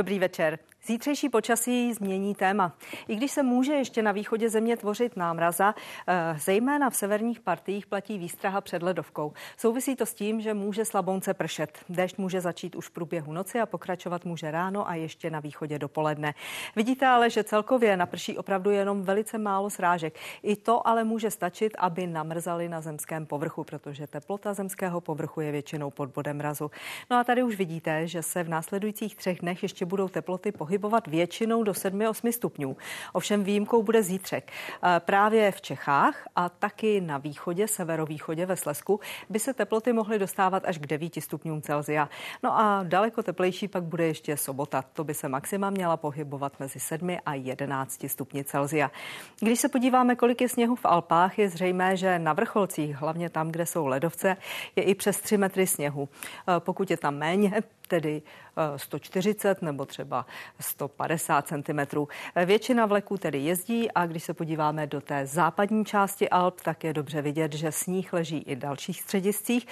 Dobrý večer. Zítřejší počasí změní téma. I když se může ještě na východě země tvořit námraza, eh, zejména v severních partiích platí výstraha před ledovkou. Souvisí to s tím, že může slabonce pršet. Déšť může začít už v průběhu noci a pokračovat může ráno a ještě na východě dopoledne. Vidíte ale, že celkově naprší opravdu jenom velice málo srážek. I to ale může stačit, aby namrzali na zemském povrchu, protože teplota zemského povrchu je většinou pod bodem mrazu. No a tady už vidíte, že se v následujících třech dnech ještě budou teploty pohybovat většinou do 7-8 stupňů. Ovšem výjimkou bude zítřek. E, právě v Čechách a taky na východě, severovýchodě ve Slesku by se teploty mohly dostávat až k 9 stupňům Celzia. No a daleko teplejší pak bude ještě sobota. To by se maxima měla pohybovat mezi 7 a 11 stupni Celzia. Když se podíváme, kolik je sněhu v Alpách, je zřejmé, že na vrcholcích, hlavně tam, kde jsou ledovce, je i přes 3 metry sněhu. E, pokud je tam méně, tedy 140 nebo třeba 150 cm. Většina vleků tedy jezdí a když se podíváme do té západní části Alp, tak je dobře vidět, že sníh leží i v dalších střediscích.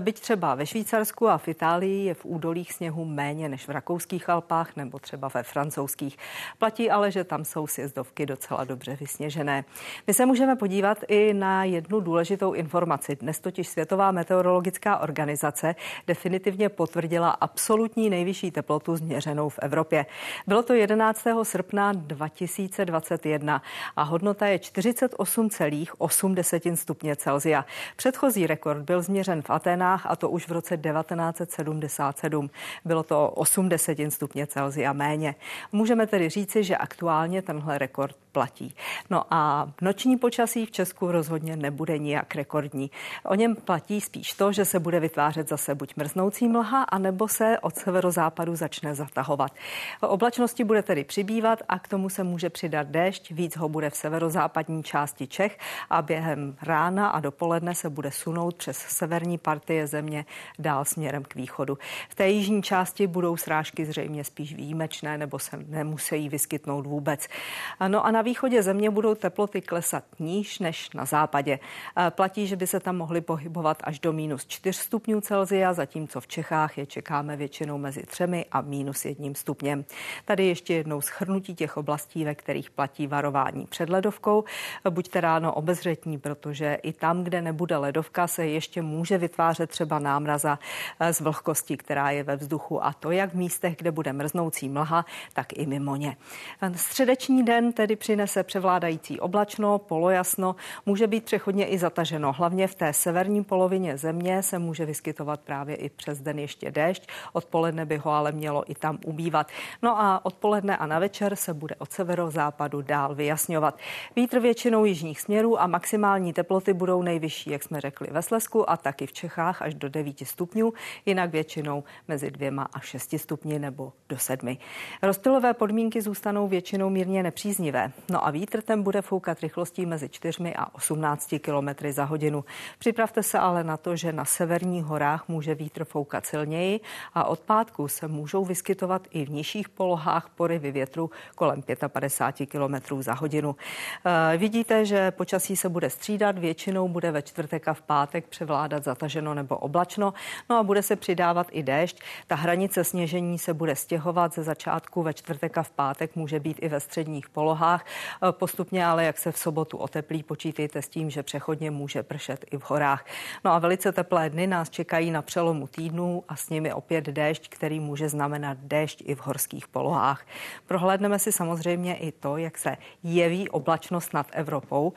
Byť třeba ve Švýcarsku a v Itálii je v údolích sněhu méně než v rakouských Alpách nebo třeba ve francouzských. Platí ale, že tam jsou sjezdovky docela dobře vysněžené. My se můžeme podívat i na jednu důležitou informaci. Dnes totiž Světová meteorologická organizace definitivně potvrdila absolutní nej nejvyšší teplotu změřenou v Evropě. Bylo to 11. srpna 2021 a hodnota je 48,8 stupně Celzia. Předchozí rekord byl změřen v Atenách a to už v roce 1977. Bylo to 80 stupně Celzia méně. Můžeme tedy říci, že aktuálně tenhle rekord platí. No a noční počasí v Česku rozhodně nebude nijak rekordní. O něm platí spíš to, že se bude vytvářet zase buď mrznoucí mlha, anebo se od severozápadu začne zatahovat. Oblačnosti bude tedy přibývat a k tomu se může přidat déšť. Víc ho bude v severozápadní části Čech a během rána a dopoledne se bude sunout přes severní partie země dál směrem k východu. V té jižní části budou srážky zřejmě spíš výjimečné nebo se nemusí vyskytnout vůbec. No a na východě země budou teploty klesat níž než na západě. Platí, že by se tam mohly pohybovat až do minus 4 stupňů Celzia, zatímco v Čechách je čekáme většinou mezi třemi a minus jedním stupněm. Tady ještě jednou schrnutí těch oblastí, ve kterých platí varování před ledovkou. Buďte ráno obezřetní, protože i tam, kde nebude ledovka, se ještě může vytvářet třeba námraza z vlhkosti, která je ve vzduchu a to jak v místech, kde bude mrznoucí mlha, tak i mimo ně. Středeční den tedy při přinese převládající oblačno, polojasno, může být přechodně i zataženo. Hlavně v té severní polovině země se může vyskytovat právě i přes den ještě déšť. Odpoledne by ho ale mělo i tam ubývat. No a odpoledne a na večer se bude od severozápadu dál vyjasňovat. Vítr většinou jižních směrů a maximální teploty budou nejvyšší, jak jsme řekli, ve Slesku a taky v Čechách až do 9 stupňů, jinak většinou mezi dvěma a 6 stupni nebo do sedmi. Rozptylové podmínky zůstanou většinou mírně nepříznivé. No a vítr ten bude foukat rychlostí mezi 4 a 18 km za hodinu. Připravte se ale na to, že na severních horách může vítr foukat silněji a od pátku se můžou vyskytovat i v nižších polohách porivy větru kolem 55 km za hodinu. E, vidíte, že počasí se bude střídat, většinou bude ve čtvrtek a v pátek převládat zataženo nebo oblačno, no a bude se přidávat i déšť. Ta hranice sněžení se bude stěhovat ze začátku ve čtvrtek a v pátek může být i ve středních polohách. Eh, postupně ale, jak se v sobotu oteplí, počítejte s tím, že přechodně může pršet i v horách. No a velice teplé dny nás čekají na přelomu týdnů a s nimi opět déšť, který může znamenat déšť i v horských polohách. Prohlédneme si samozřejmě i to, jak se jeví oblačnost nad Evropou.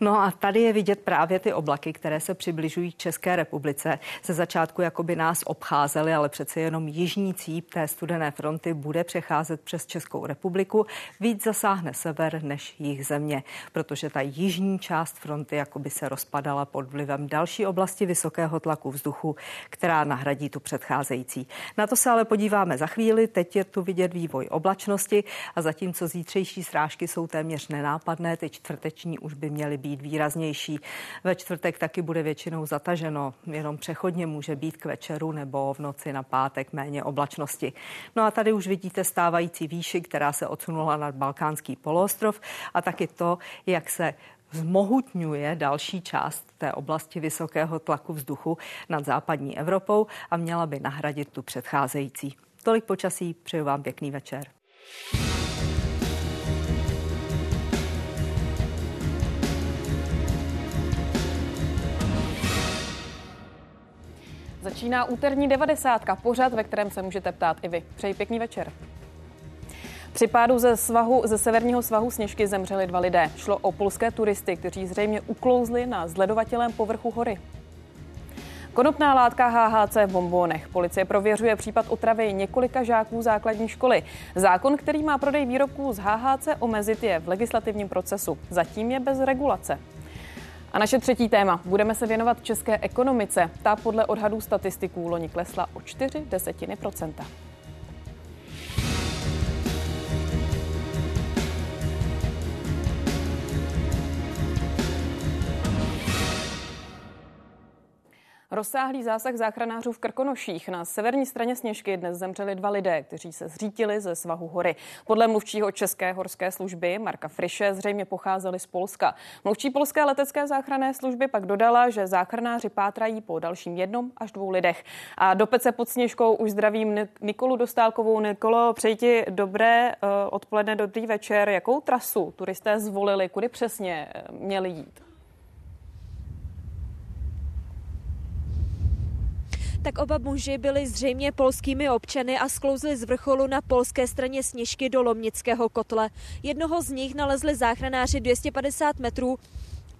No a tady je vidět právě ty oblaky, které se přibližují k České republice. Ze začátku jakoby nás obcházely, ale přece jenom jižní cíp té studené fronty bude přecházet přes Českou republiku. Víc zasáhne sever než jich země, protože ta jižní část fronty jakoby se rozpadala pod vlivem další oblasti vysokého tlaku vzduchu, která nahradí tu předcházející. Na to se ale podíváme za chvíli. Teď je tu vidět vývoj oblačnosti a zatímco zítřejší srážky jsou téměř nenápadné, ty čtvrteční už by měly být být výraznější. Ve čtvrtek taky bude většinou zataženo, jenom přechodně může být k večeru nebo v noci na pátek méně oblačnosti. No a tady už vidíte stávající výši, která se odsunula nad Balkánský poloostrov a taky to, jak se zmohutňuje další část té oblasti vysokého tlaku vzduchu nad západní Evropou a měla by nahradit tu předcházející. Tolik počasí, přeju vám pěkný večer. Začíná úterní devadesátka, pořad, ve kterém se můžete ptát i vy. Přeji pěkný večer. Při pádu ze, svahu, ze severního svahu Sněžky zemřeli dva lidé. Šlo o polské turisty, kteří zřejmě uklouzli na zledovatelém povrchu hory. Konopná látka HHC v bombónech. Policie prověřuje případ otravy několika žáků základní školy. Zákon, který má prodej výrobků z HHC omezit, je v legislativním procesu. Zatím je bez regulace. A naše třetí téma. Budeme se věnovat české ekonomice. Ta podle odhadů statistiků loni klesla o 4 desetiny procenta. Rozsáhlý zásah záchranářů v Krkonoších. Na severní straně Sněžky dnes zemřeli dva lidé, kteří se zřítili ze svahu hory. Podle mluvčího České horské služby Marka Friše zřejmě pocházeli z Polska. Mluvčí polské letecké záchranné služby pak dodala, že záchranáři pátrají po dalším jednom až dvou lidech. A do pece pod Sněžkou už zdravím Nikolu Dostálkovou. Nikolo, přeji ti dobré eh, odpoledne, dobrý večer. Jakou trasu turisté zvolili, kudy přesně eh, měli jít? Tak oba muži byli zřejmě polskými občany a sklouzli z vrcholu na polské straně Sněžky do Lomnického kotle. Jednoho z nich nalezli záchranáři 250 metrů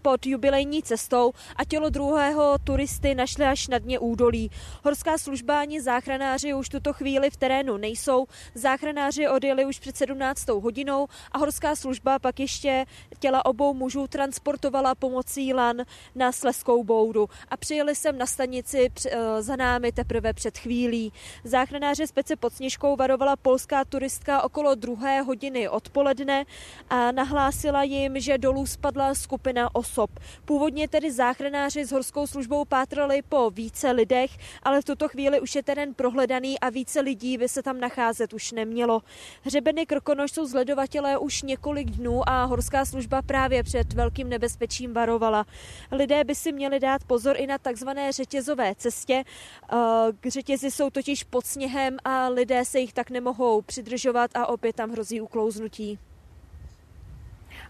pod jubilejní cestou a tělo druhého turisty našli až na dně údolí. Horská služba ani záchranáři už tuto chvíli v terénu nejsou. Záchranáři odjeli už před 17. hodinou a horská služba pak ještě těla obou mužů transportovala pomocí lan na Sleskou boudu a přijeli sem na stanici eh, za námi teprve před chvílí. Záchranáře z Pece pod Sněžkou varovala polská turistka okolo druhé hodiny odpoledne a nahlásila jim, že dolů spadla skupina osob osob. Původně tedy záchranáři s horskou službou pátrali po více lidech, ale v tuto chvíli už je terén prohledaný a více lidí by se tam nacházet už nemělo. Hřebeny Krkonoš jsou zledovatelé už několik dnů a horská služba právě před velkým nebezpečím varovala. Lidé by si měli dát pozor i na takzvané řetězové cestě. K řetězi jsou totiž pod sněhem a lidé se jich tak nemohou přidržovat a opět tam hrozí uklouznutí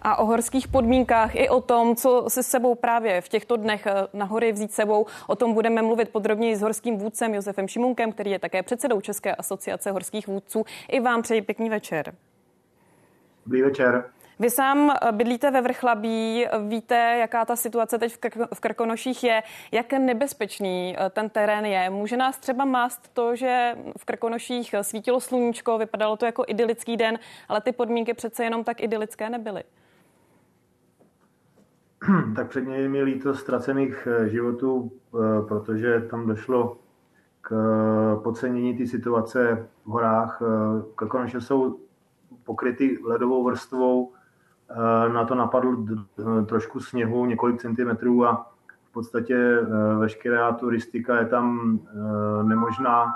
a o horských podmínkách i o tom, co se sebou právě v těchto dnech eh, na hory vzít sebou. O tom budeme mluvit podrobněji s horským vůdcem Josefem Šimunkem, který je také předsedou České asociace horských vůdců. I vám přeji pěkný večer. Dobrý večer. Vy sám eh, bydlíte ve Vrchlabí, víte, jaká ta situace teď v Krkonoších je, jak nebezpečný eh, ten terén je. Může nás třeba mást to, že v Krkonoších svítilo sluníčko, vypadalo to jako idylický den, ale ty podmínky přece jenom tak idylické nebyly. Tak předně je mi líto ztracených eh, životů, eh, protože tam došlo k eh, podcenění té situace v horách. Krkonoše jsou pokryty ledovou vrstvou, na to napadl trošku sněhu, několik centimetrů a v podstatě veškerá turistika je tam nemožná.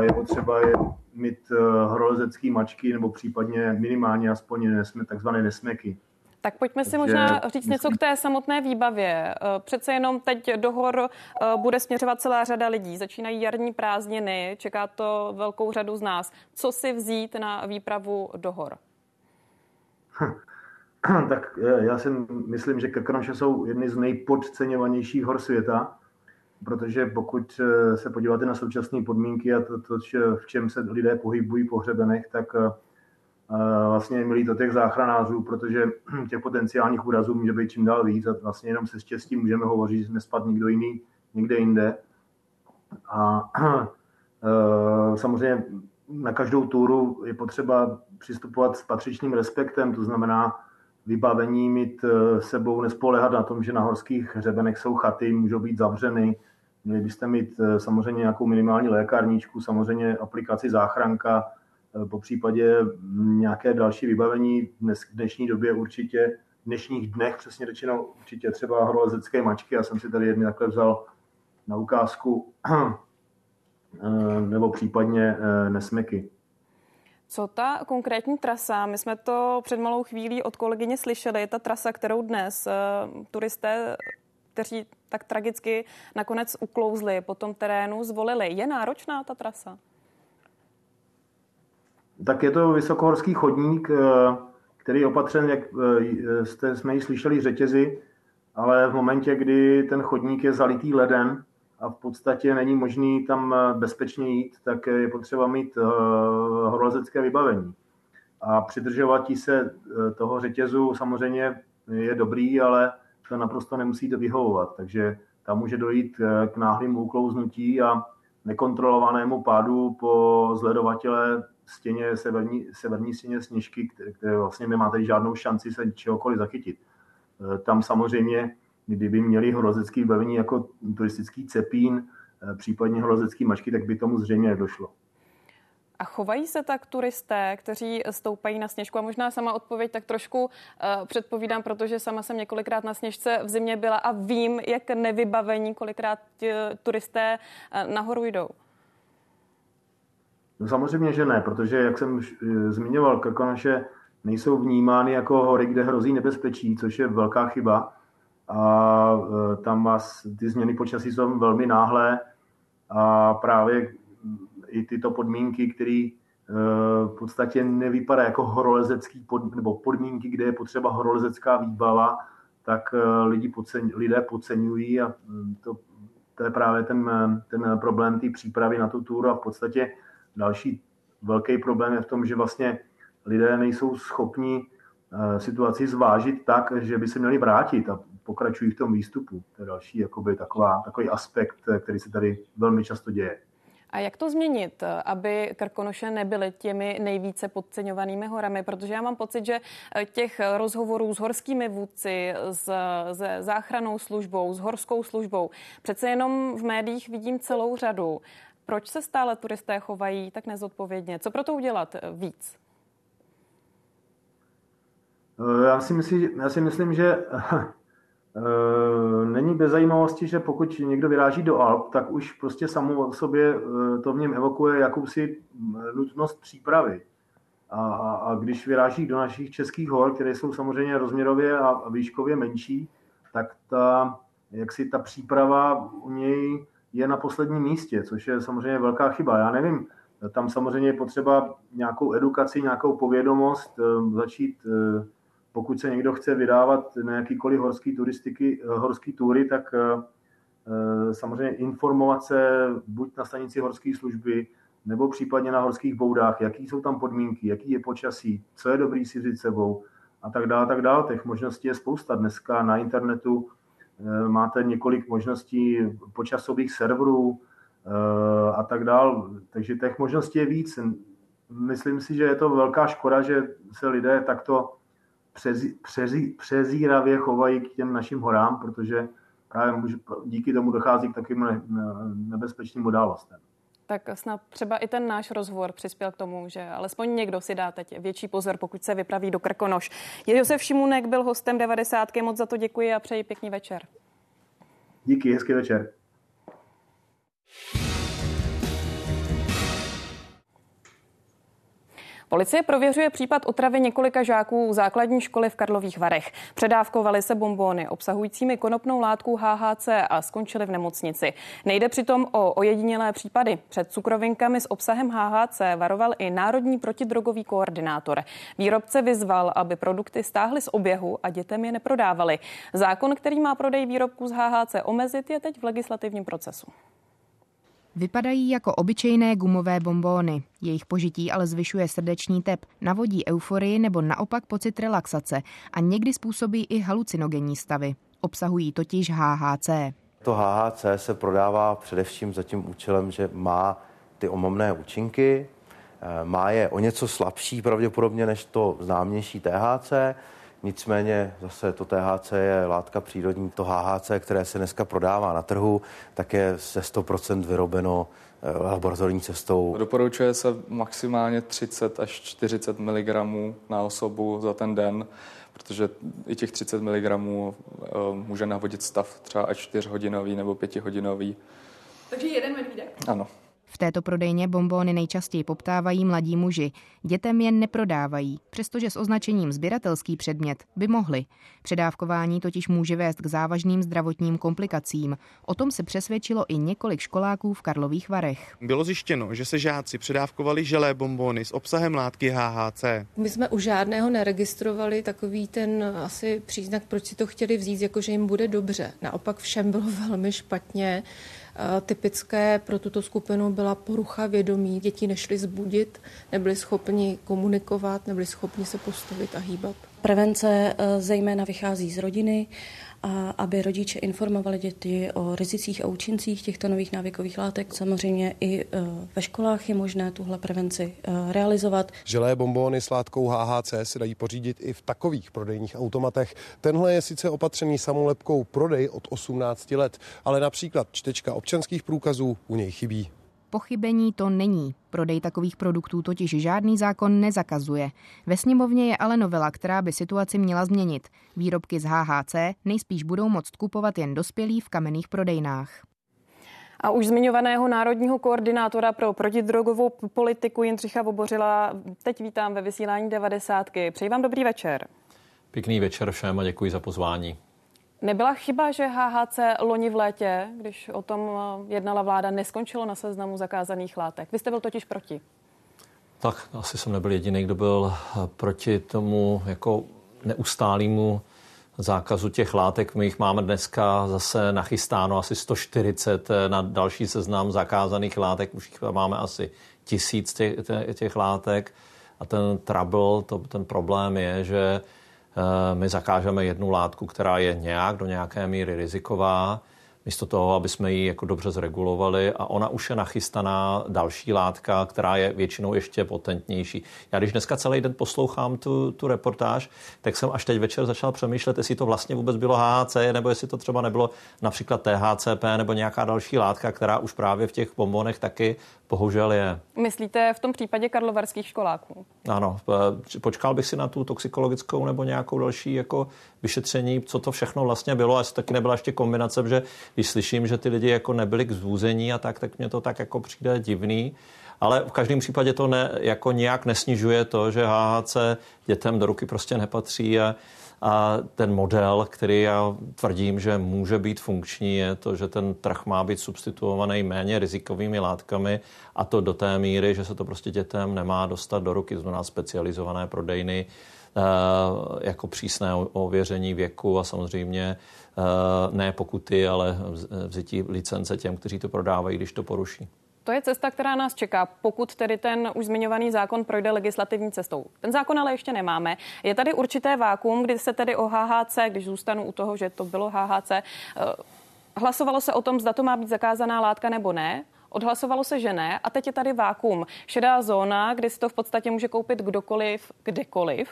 Je potřeba je mít horolezecký mačky nebo případně minimálně aspoň takzvané nesmeky. Tak pojďme si možná říct něco k té samotné výbavě. Eh, přece jenom teď do hor eh, bude směřovat celá řada lidí. Začínají jarní prázdniny, čeká to velkou řadu z nás. Co si vzít na výpravu do hor? Tak eh, já si myslím, že Krkonoše jsou jedny z nejpodceňovanějších hor světa, protože pokud se podíváte na současné podmínky a to, to, v čem se lidé pohybují po hřebenech, tak vlastně milí to těch záchranářů, protože těch potenciálních úrazů může být čím dál víc a vlastně jenom se štěstím můžeme hovořit, že nespadl nikdo jiný někde jinde. A e, samozřejmě na každou túru je potřeba přistupovat s patřičným respektem, to znamená vybavení mít e, sebou, nespolehat na tom, že na horských hřebenech jsou chaty, můžou být zavřeny, měli byste mít samozřejmě nějakou minimální lékárničku, samozřejmě aplikaci záchranka, Eh, po případě nějaké další vybavení dnes, v dnešní době určitě, v dnešních dnech přesně řečeno určitě třeba horolezecké mačky. Já jsem si tady jedny takhle vzal na ukázku, eh, nebo případně eh, nesmeky. Co ta konkrétní trasa? My jsme to před malou chvílí od kolegyně slyšeli. Ta trasa, kterou dnes turisté, kteří tak tragicky nakonec uklouzli po tom terénu, zvolili. Je náročná ta trasa? Tak je to vysokohorský chodník, který je opatřen, jak jste, jsme ji slyšeli, řetězy, ale v momentě, kdy ten chodník je zalitý ledem a v podstatě není možný tam bezpečně jít, tak je potřeba mít horolezecké vybavení. A přidržovat se toho řetězu samozřejmě je dobrý, ale to naprosto nemusí to vyhovovat. Takže tam může dojít eh, k náhlému uklouznutí a nekontrolovanému pádu po zledovatele stěně, severní, severní stěně sněžky, které, které vlastně nemáte žádnou šanci se čehokoliv zachytit. Eh, tam samozřejmě, kdyby měli horolezecký vybavení jako turistický cepín, eh, případně horolezecký mačky, tak by tomu zřejmě nedošlo. A chovají se tak turisté, kteří stoupají na sněžku? A možná sama odpověď tak trošku uh, předpovídám, protože sama jsem několikrát na sněžce v zimě byla a vím, jak nevybavení kolikrát uh, turisté uh, nahoru jdou. No samozřejmě, že ne, protože, jak jsem už zmiňoval, Krkonoše nejsou vnímány jako hory, kde hrozí nebezpečí, což je velká chyba. A tam vás, ty změny počasí jsou velmi náhlé a právě i tyto podmínky, které eh, v podstatě nevypadá jako horolezecký pod, nebo podmínky, kde je potřeba horolezecká výbava, tak eh, lidi podcen, lidé podceňují a hm, to, to je právě ten, ten problém té přípravy na tu túru a v podstatě další velký problém je v tom, že vlastně lidé nejsou schopni eh, situaci zvážit tak, že by se měli vrátit a pokračují v tom výstupu. To je další jakoby, taková, takový aspekt, který se tady velmi často děje. A jak to změnit, aby Krkonoše nebyly těmi nejvíce podceňovanými horami? Protože já mám pocit, že eh, těch rozhovorů s horskými vůdci, s, se záchranou službou, s horskou službou, přece jenom v médiích vidím celou řadu. Proč se stále turisté chovají tak nezodpovědně? Co pro to udělat eh, víc? Eh, já si myslím, já si myslím že Eh, není bez zajímavosti, že pokud někdo vyráží do Alp, tak už prostě samo o sobě to v něm evokuje jakousi nutnost přípravy. A, a, a když vyráží do našich českých hor, které jsou samozřejmě rozměrově a výškově menší, tak ta, jak si ta příprava u něj je na posledním místě, což je samozřejmě velká chyba. Já nevím, tam samozřejmě je potřeba nějakou edukaci, nějakou povědomost, eh, začít pokud se někdo chce vydávat na jakýkoliv horský, turistiky, eh, horský tury, tak eh, eh, samozřejmě informovat se buď na stanici horské služby, nebo případně na horských boudách, jaký jsou tam podmínky, jaký je počasí, co je dobrý si vzít sebou a tak dále, tak dále. Těch možností je spousta. Dneska na internetu máte několik možností počasových serverů a tak dále. Takže těch možností je víc. Myslím si, že je to velká škoda, že se lidé takto přezi, přezi, přezíravě chovají k těm našim horám, protože právě díky tomu dochází k takovým ne, nebezpečným událostem. Tak snad třeba i ten náš rozhovor přispěl k tomu, že alespoň někdo si dá teď větší pozor, pokud se vypraví do Krkonoš. Josef Šimunek byl hostem 90. Moc za to děkuji a přeji pěkný večer. Díky, hezký večer. Policie prověřuje případ otravy několika žáků základní školy v Karlových Varech. Předávkovali se bombóny obsahujícími konopnou látku HHC a skončili v nemocnici. Nejde přitom o ojedinělé případy. Před cukrovinkami s obsahem HHC varoval i Národní protidrogový koordinátor. Výrobce vyzval, aby produkty stáhly z oběhu a dětem je neprodávali. Zákon, který má prodej výrobků z HHC omezit, je teď v legislativním procesu. Vypadají jako obyčejné gumové bombóny. Jejich požití ale zvyšuje srdeční tep, navodí euforii nebo naopak pocit relaxace a někdy způsobí i halucinogenní stavy. Obsahují totiž HHC. To HHC se prodává především za tím účelem, že má ty omamné účinky, eh, má je o něco slabší pravděpodobně než to známější THC, Nicméně zase to THC je látka přírodní. To HHC, které se dneska prodává na trhu, tak je ze 100% vyrobeno eh, laboratorní cestou. Doporučuje se maximálně 30 až 40 mg na osobu za ten den, protože i těch 30 mg eh, může navodit stav třeba až 4-hodinový nebo 5-hodinový. Takže jeden medvídek? Ano. V této prodejně bombóny nejčastěji poptávají mladí muži. Dětem je neprodávají, přestože s označením sběratelský předmět by mohli. Předávkování totiž může vést k závažným zdravotním komplikacím. O tom se přesvědčilo i několik školáků v Karlových Varech. Bylo zjištěno, že se žáci předávkovali želé bombóny s obsahem látky HHC. My jsme u žádného neregistrovali takový ten asi příznak, proč si to chtěli vzít, jako že jim bude dobře. Naopak všem bylo velmi špatně. Typické pro tuto skupinu byla porucha vědomí. Děti nešly zbudit, nebyly schopni komunikovat, nebyly schopni se postavit a hýbat. Prevence eh, zejména vychází z rodiny a aby rodiče informovali děti o rizicích a účincích těchto nových návykových látek. Samozřejmě i e, ve školách je možné tuhle prevenci e, realizovat. Želé bombóny s látkou HHC se dají pořídit i v takových prodejních automatech. Tenhle je sice opatřený samolepkou prodej od 18 let, ale například čtečka občanských průkazů u něj chybí. Pochybení to není. Prodej takových produktů totiž žádný zákon nezakazuje. Ve sněmovně je ale novela, která by situaci měla změnit. Výrobky z HHC nejspíš budou moct kupovat jen dospělí v kamenných prodejnách. A už zmiňovaného národního koordinátora pro protidrogovou politiku Jindřicha Vobořila teď vítám ve vysílání 90. Přeji vám dobrý večer. Pěkný večer všem a děkuji za pozvání. Nebyla chyba, že HHC loni v létě, když o tom eh, jednala vláda, neskončilo na seznamu zakázaných látek? Vy jste byl totiž proti. Tak asi jsem nebyl jediný, kdo byl eh, proti tomu jako neustálému zákazu těch látek. My jich máme dneska zase nachystáno asi 140 eh, na další seznam zakázaných látek. Už jich máme asi tisíc těch, těch látek. A ten trouble, to, ten problém je, že my zakážeme jednu látku, která je nějak do nějaké míry riziková, místo toho, aby jsme ji jako dobře zregulovali a ona už je nachystaná další látka, která je většinou ještě potentnější. Já když dneska celý den poslouchám tu, tu reportáž, tak jsem až teď večer začal přemýšlet, jestli to vlastně vůbec bylo HHC, nebo jestli to třeba nebylo například THCP nebo nějaká další látka, která už právě v těch bombonech taky bohužel je. Myslíte v tom případě karlovarských školáků? Ano, eh, počkal bych si na tu toxikologickou nebo nějakou další jako vyšetření, co to všechno vlastně bylo. A jestli taky nebyla ještě kombinace, že když slyším, že ty lidi jako nebyli k zvůzení a tak, tak mě to tak jako přijde divný. Ale v každém případě to ne, jako nějak nesnižuje to, že HHC dětem do ruky prostě nepatří a, a ten model, který já tvrdím, že může být funkční, je to, že ten trh má být substituovaný méně rizikovými látkami a to do té míry, že se to prostě dětem nemá dostat do ruky, znamená specializované prodejny, eh, jako přísné ověření věku a samozřejmě eh, ne pokuty, ale vzití licence těm, kteří to prodávají, když to poruší. To je cesta, která nás čeká, pokud tedy ten už zmiňovaný zákon projde legislativní cestou. Ten zákon ale ještě nemáme. Je tady určité vákum, kdy se tedy o HHC, když zůstanu u toho, že to bylo HHC, eh, hlasovalo se o tom, zda to má být zakázaná látka nebo ne. Odhlasovalo se, že ne. A teď je tady vákum. Šedá zóna, kdy si to v podstatě může koupit kdokoliv, kdekoliv.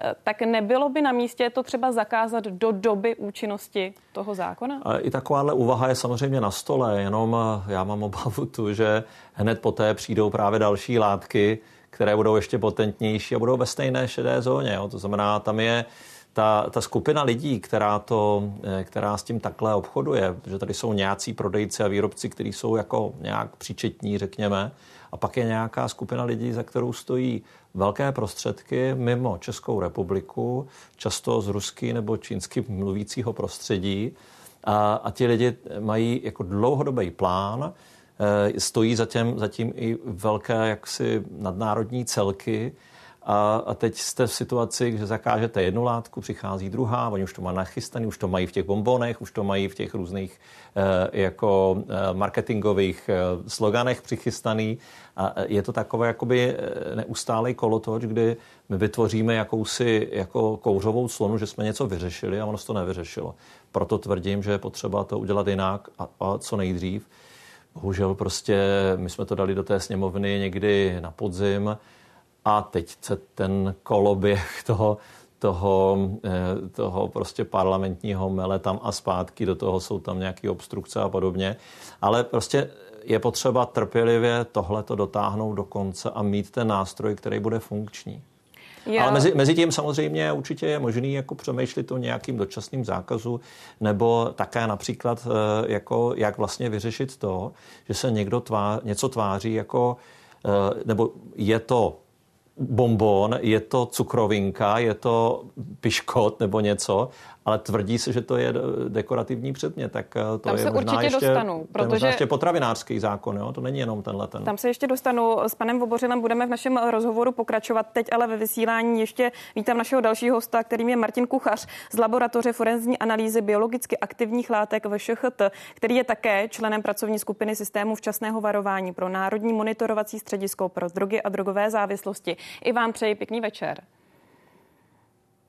Eh, tak nebylo by na místě to třeba zakázat do doby účinnosti toho zákona? I takováhle úvaha je samozřejmě na stole, jenom eh, já mám obavu tu, že hned poté přijdou právě další látky, které budou ještě potentnější a budou ve stejné šedé zóně. Jo. To znamená, tam je ta, ta skupina lidí, která, to, eh, která s tím takhle obchoduje, že tady jsou nějací prodejci a výrobci, kteří jsou jako nějak příčetní, řekněme, a pak je nějaká skupina lidí, za kterou stojí velké prostředky mimo Českou republiku, často z ruský nebo čínsky mluvícího prostředí. A, a ti lidi mají jako dlouhodobý plán, eh, stojí zatím, zatím i velké jaksi nadnárodní celky, a, a teď jste v situaci, že zakážete jednu látku, přichází druhá, oni už to mají nachystaný, už to mají v těch bombonech, už to mají v těch různých e, jako e, marketingových e, sloganech přichystaný. A je to takové jakoby neustálý kolotoč, kdy my vytvoříme jakousi jako kouřovou clonu, že jsme něco vyřešili a ono se to nevyřešilo. Proto tvrdím, že je potřeba to udělat jinak a, a co nejdřív. Bohužel prostě my jsme to dali do té sněmovny někdy na podzim, a teď se ten koloběh toho, toho, eh, toho prostě parlamentního mele tam a zpátky, do toho jsou tam nějaké obstrukce a podobně. Ale prostě je potřeba trpělivě tohle to dotáhnout do konce a mít ten nástroj, který bude funkční. Je. Ale mezi, mezi tím samozřejmě určitě je možný jako přemýšlet o nějakým dočasným zákazu, nebo také například, eh, jako, jak vlastně vyřešit to, že se někdo tvá, něco tváří jako, eh, nebo je to bonbon, je to cukrovinka, je to piškot nebo něco, ale tvrdí se, že to je dekorativní předmět, tak eh, to tam je se možná určitě ještě, dostanu, protože... To je ještě potravinářský zákon, jo? to není jenom tenhle ten. Tam se ještě dostanu. S panem Vobořilem budeme v našem rozhovoru pokračovat. Teď ale ve vysílání ještě vítám našeho dalšího hosta, kterým je Martin Kuchař z laboratoře forenzní analýzy biologicky aktivních látek VŠHT, který je také členem pracovní skupiny systému včasného varování pro Národní monitorovací středisko pro drogy a drogové závislosti. I vám přeji pěkný večer.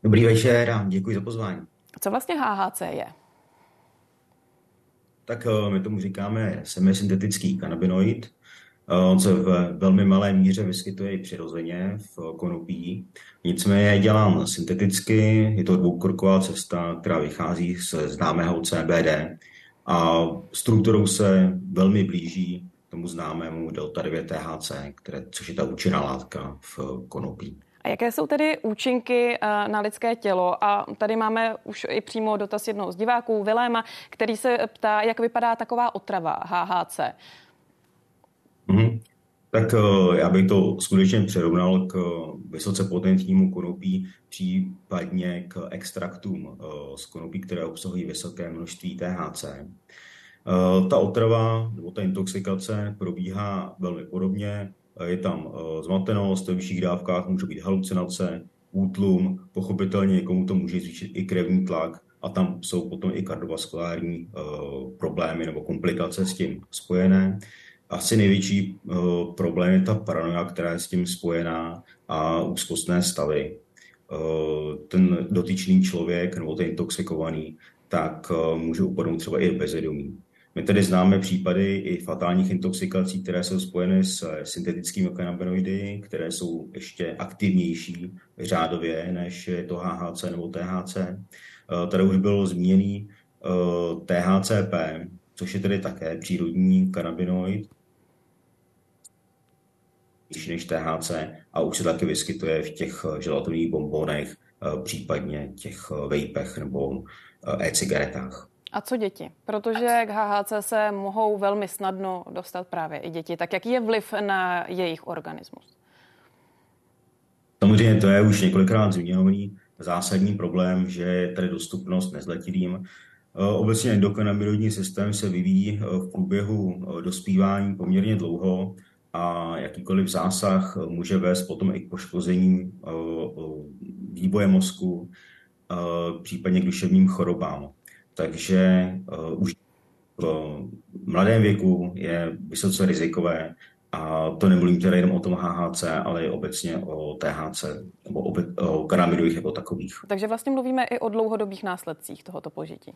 Dobrý večer a děkuji za pozvání. Co vlastně HHC je? Tak eh, my tomu říkáme semisyntetický kanabinoid. Eh, on se v velmi malé míře vyskytuje i přirozeně v konopí. Nicméně je dělán synteticky, je to dvoukroková cesta, která vychází z známého CBD a strukturou se velmi blíží tomu známému delta 9 THC, které, což je ta účinná látka v konopí. A jaké jsou tedy účinky eh, na lidské tělo? A tady máme už i přímo dotaz jednoho z diváků, Viléma, který se ptá, jak vypadá taková otrava HHC. Mm-hmm. Tak uh, já bych to skutečně přirovnal k vysoce potentnímu konopí, případně k extraktům z konopí, které obsahují vysoké množství THC. Ta otrava nebo ta intoxikace probíhá velmi podobně. Je tam eh, zmatenost, ve vyšších dávkách může být halucinace, útlum, pochopitelně někomu to může zvýšit i krevní tlak a tam jsou potom i kardiovaskulární uh, problémy nebo komplikace s tím spojené. Asi největší problém je ta paranoia, která je s tím spojená a úzkostné stavy. Ten dotyčný člověk nebo ten intoxikovaný, tak může upadnout třeba i do bezvědomí. My tedy známe případy i fatálních intoxikací, které jsou spojeny s syntetickými kanabinoidy, které jsou ještě aktivnější řádově než je to HHC nebo THC. Eh, tady už bylo zmíněný eh, THCP, což je tedy také přírodní kanabinoid, než THC a už se taky vyskytuje v těch želatových bombonech, eh, případně těch vejpech nebo e-cigaretách. A co děti? Protože k HHC se mohou velmi snadno dostat právě i děti. Tak jaký je vliv na jejich organismus? Samozřejmě to je už několikrát zmíněný zásadní problém, že je tady dostupnost nezletilým. Eh, obecně endokannabinoidní systém se vyvíjí eh, v průběhu eh, dospívání poměrně dlouho a jakýkoliv zásah může vést potom i k poškození výboje mozku, případně k duševním chorobám. Takže uh, už v mladém věku je vysoce rizikové a to nemluvím teda jenom o tom HHC, ale i obecně o THC nebo o kanabidových jako takových. Takže vlastně mluvíme i o dlouhodobých následcích tohoto požití.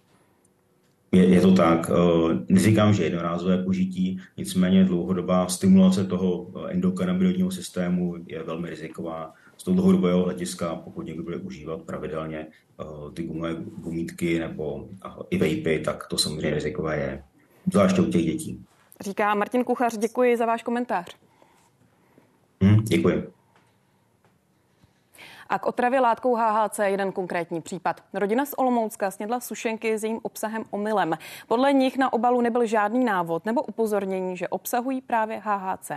Je, je to tak. Eh, neříkám, že jednorázové požití, nicméně dlouhodobá stimulace toho endokannabinoidního systému je velmi riziková toho dlouhodobého hlediska, pokud někdo bude užívat pravidelně uh, ty gumové gumítky nebo uh, i vejpy, tak to samozřejmě rizikové je, zvláště u těch dětí. Říká Martin Kuchař, děkuji za váš komentář. Hmm, děkuji. A k otravě látkou HHC jeden konkrétní případ. Rodina z Olomoucka snědla sušenky s jejím obsahem omylem. Podle nich na obalu nebyl žádný návod nebo upozornění, že obsahují právě HHC.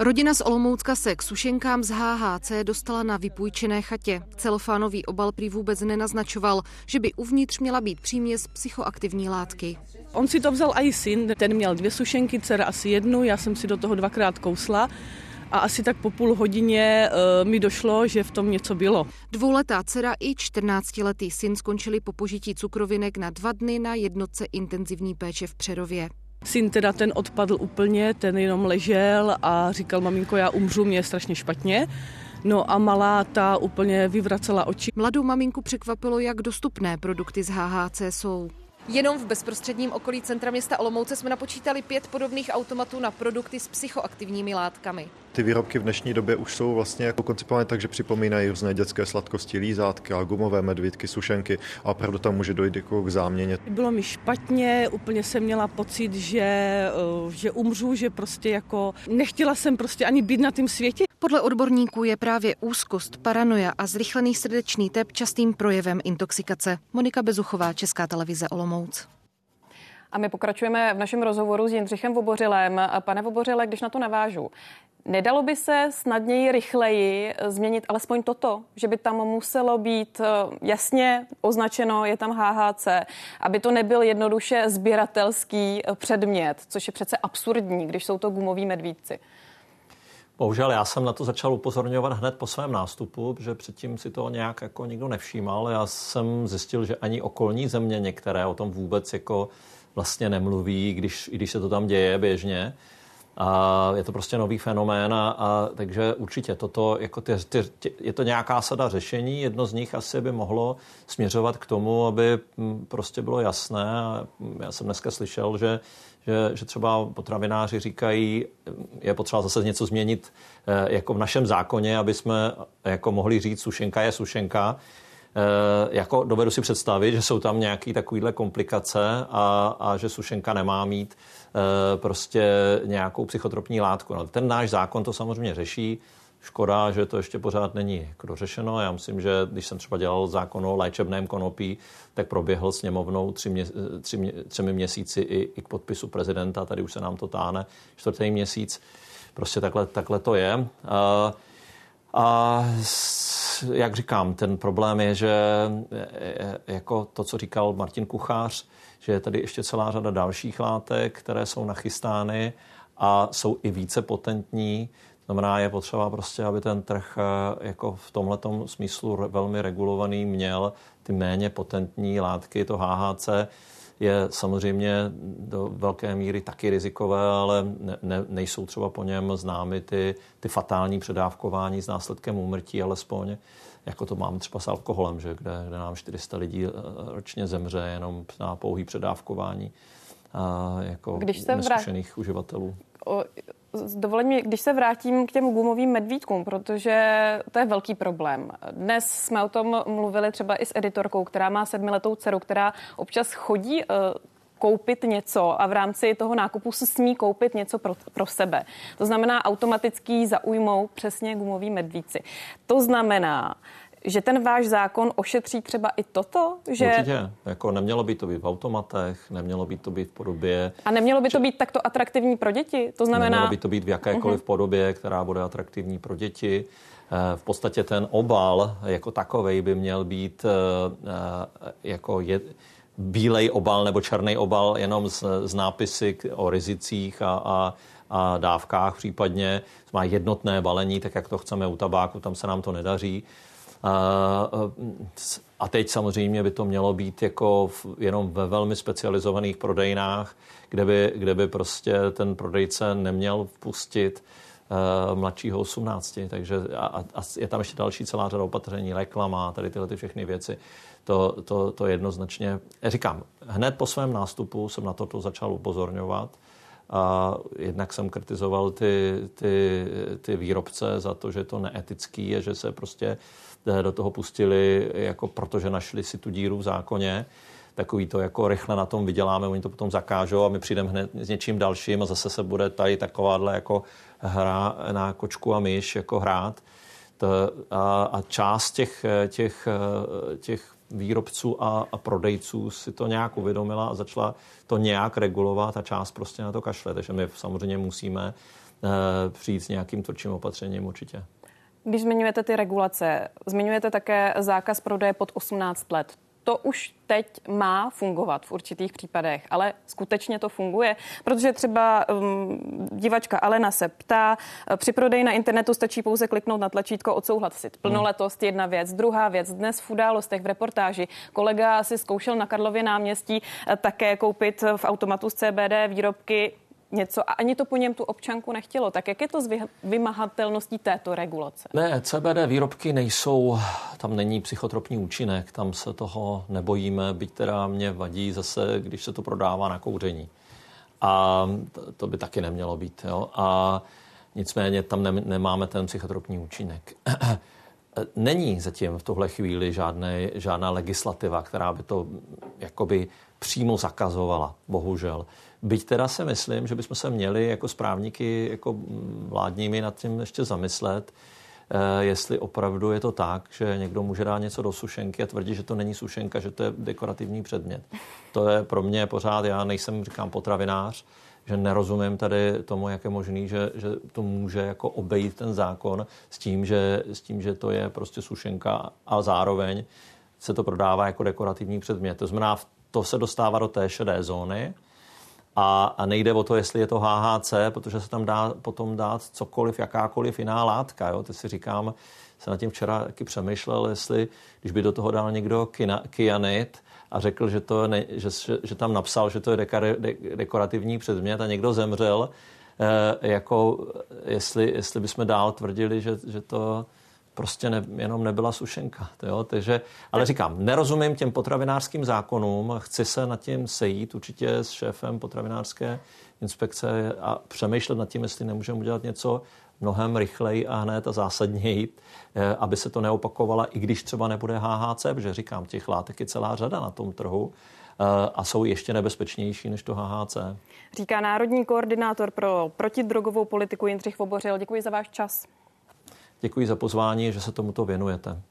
Rodina z Olomoucka se k sušenkám z HHC dostala na vypůjčené chatě. Celofánový obal prý vůbec nenaznačoval, že by uvnitř měla být příměs psychoaktivní látky. On si to vzal i syn, ten měl dvě sušenky, dcera asi jednu, já jsem si do toho dvakrát kousla a asi tak po půl hodině uh, mi došlo, že v tom něco bylo. Dvouletá dcera i 14-letý syn skončili po požití cukrovinek na dva dny na jednotce intenzivní péče v Přerově. Syn teda ten odpadl úplně, ten jenom ležel a říkal, maminko, já umřu, mě je strašně špatně. No a malá ta úplně vyvracela oči. Mladou maminku překvapilo, jak dostupné produkty z HHC jsou. Jenom v bezprostředním okolí centra města Olomouce jsme napočítali pět podobných automatů na produkty s psychoaktivními látkami. Ty výrobky v dnešní době už jsou vlastně jako koncipované tak, že připomínají různé dětské sladkosti, lízátky, a gumové medvídky, sušenky a opravdu tam může dojít jako k záměně. Bylo mi špatně, úplně jsem měla pocit, že, eh, že umřu, že prostě jako nechtěla jsem prostě ani být na tom světě. Podle odborníků je právě úzkost, paranoja a zrychlený srdečný tep častým projevem intoxikace. Monika Bezuchová, Česká televize Olomouc. A my pokračujeme v našem rozhovoru s Jindřichem Vobořilem. Pane Vobořile, když na to navážu, Nedalo by se snadněji, rychleji změnit alespoň toto, že by tam muselo být eh, jasně označeno, je tam HHC, aby to nebyl jednoduše sběratelský eh, předmět, což je přece absurdní, když jsou to gumoví medvídci. Bohužel já jsem na to začal upozorňovat hned po svém nástupu, že předtím si to nějak jako nikdo nevšímal. Já jsem zjistil, že ani okolní země některé o tom vůbec jako vlastně nemluví, když, i když se to tam děje běžně. A je to prostě nový fenomén a, a takže určitě toto, jako ty, ty, ty, je to nějaká sada řešení. Jedno z nich asi by mohlo směřovat k tomu, aby mm, prostě bylo jasné. Já jsem dneska slyšel, že, že, že třeba potravináři říkají, je potřeba zase něco změnit eh, jako v našem zákoně, aby jsme jako mohli říct, sušenka je sušenka, Eh, jako dovedu si představit, že jsou tam nějaké takovéhle komplikace a, a že sušenka nemá mít eh, prostě nějakou psychotropní látku. No, ten náš zákon to samozřejmě řeší. Škoda, že to ještě pořád není jako dořešeno. Já myslím, že když jsem třeba dělal zákon o léčebném konopí, tak proběhl sněmovnou tři mě, tři, třemi měsíci i, i k podpisu prezidenta. Tady už se nám to táhne čtvrtý měsíc. Prostě takhle, takhle to je. A, a jak říkám, ten problém je, že e, e, jako to, co říkal Martin Kuchář, že je tady ještě celá řada dalších látek, které jsou nachystány a jsou i více potentní. Znamená, je potřeba prostě, aby ten trh e, jako v tomhletom smyslu velmi regulovaný měl ty méně potentní látky, to HHC, je samozřejmě do velké míry taky rizikové, ale ne, ne, nejsou třeba po něm známy ty, ty fatální předávkování s následkem úmrtí, alespoň jako to mám třeba s alkoholem, že kde, kde nám 400 lidí eh, ročně zemře jenom na pouhý předávkování a jako Když se neskušených vrát... uživatelů. O, dovolením, když se vrátím k těm gumovým medvídkům, protože to je velký problém. Dnes jsme o tom mluvili třeba i s editorkou, která má sedmiletou dceru, která občas chodí uh, koupit něco a v rámci toho nákupu si smí koupit něco pro, pro sebe. To znamená automaticky zaujmou přesně gumoví medvíci. To znamená, že ten váš zákon ošetří třeba i toto? Že... Určitě. Jako nemělo by to být v automatech, nemělo by to být v podobě... A nemělo by to být takto atraktivní pro děti? To znamená... Nemělo by to být v jakékoliv uh-huh. podobě, která bude atraktivní pro děti. Eh, v podstatě ten obal jako takový by měl být eh, eh, jako je, bílej obal nebo černý obal jenom z, z nápisy o rizicích a, a, a dávkách případně. Má jednotné balení, tak jak to chceme u tabáku, tam se nám to nedaří. A teď samozřejmě by to mělo být jako jenom ve velmi specializovaných prodejnách, kde by, kde by prostě ten prodejce neměl vpustit uh, mladšího 18. Takže a, a je tam ještě další celá řada opatření, reklama, tady tyhle ty všechny věci. To, to, to jednoznačně, říkám, hned po svém nástupu jsem na toto začal upozorňovat a jednak jsem kritizoval ty, ty, ty výrobce za to, že je to neetický a že se prostě Eh, do toho pustili, jako protože našli si tu díru v zákoně takový to jako rychle na tom vyděláme, oni to potom zakážou a my přijdeme hned s něčím dalším a zase se bude tady takováhle jako hra na kočku a myš jako hrát. A, a část těch, těch, těch výrobců a, a prodejců si to nějak uvědomila a začala to nějak regulovat a část prostě na to kašle. Takže my samozřejmě musíme přijít s nějakým tvrdším opatřením určitě. Když zmiňujete ty regulace, zmiňujete také zákaz prodeje pod 18 let. To už teď má fungovat v určitých případech, ale skutečně to funguje, protože třeba um, divačka Alena se ptá, při prodeji na internetu stačí pouze kliknout na tlačítko odsouhlasit. Plnoletost jedna věc. Druhá věc, dnes v událostech v reportáži kolega si zkoušel na Karlově náměstí eh, také koupit v automatu z CBD výrobky něco a ani to po něm tu občanku nechtělo. Tak jak je to s vymahatelností této regulace? Ne, CBD výrobky nejsou, tam není psychotropní účinek, tam se toho nebojíme, byť teda mě vadí zase, když se to prodává na kouření. A to by taky nemělo být. Jo? A nicméně tam ne, nemáme ten psychotropní účinek. není zatím v tuhle chvíli žádné, žádná legislativa, která by to jakoby přímo zakazovala, bohužel. Byť teda si myslím, že bychom se měli jako správníky jako vládními nad tím ještě zamyslet, eh, jestli opravdu je to tak, že někdo může dát něco do sušenky a tvrdí, že to není sušenka, že to je dekorativní předmět. To je pro mě pořád, já nejsem, říkám, potravinář, že nerozumím tady tomu, jak je možný, že, že to může jako obejít ten zákon s tím, že, s tím, že to je prostě sušenka a zároveň se to prodává jako dekorativní předmět. To znamená, to se dostává do té šedé zóny a, nejde o to, jestli je to HHC, protože se tam dá potom dát cokoliv, jakákoliv jiná látka. Jo? Ty si říkám, se nad tím včera taky přemýšlel, jestli, když by do toho dal někdo kyanit, a řekl, že, to ne, že, že, že tam napsal, že to je de, dekorativní předmět a někdo zemřel, eh, jako jestli, jestli bychom dál tvrdili, že, že to prostě ne, jenom nebyla sušenka. Jo? Takže, ale říkám, nerozumím těm potravinářským zákonům, chci se nad tím sejít určitě s šéfem potravinářské inspekce a přemýšlet nad tím, jestli nemůžeme udělat něco mnohem rychleji a hned a zásadněji, eh, aby se to neopakovala, i když třeba nebude HHC, protože říkám, těch látek je celá řada na tom trhu eh, a jsou ještě nebezpečnější než to HHC. Říká národní koordinátor pro protidrogovou politiku Jindřich Vobořil. Děkuji za váš čas. Děkuji za pozvání, že se tomuto věnujete.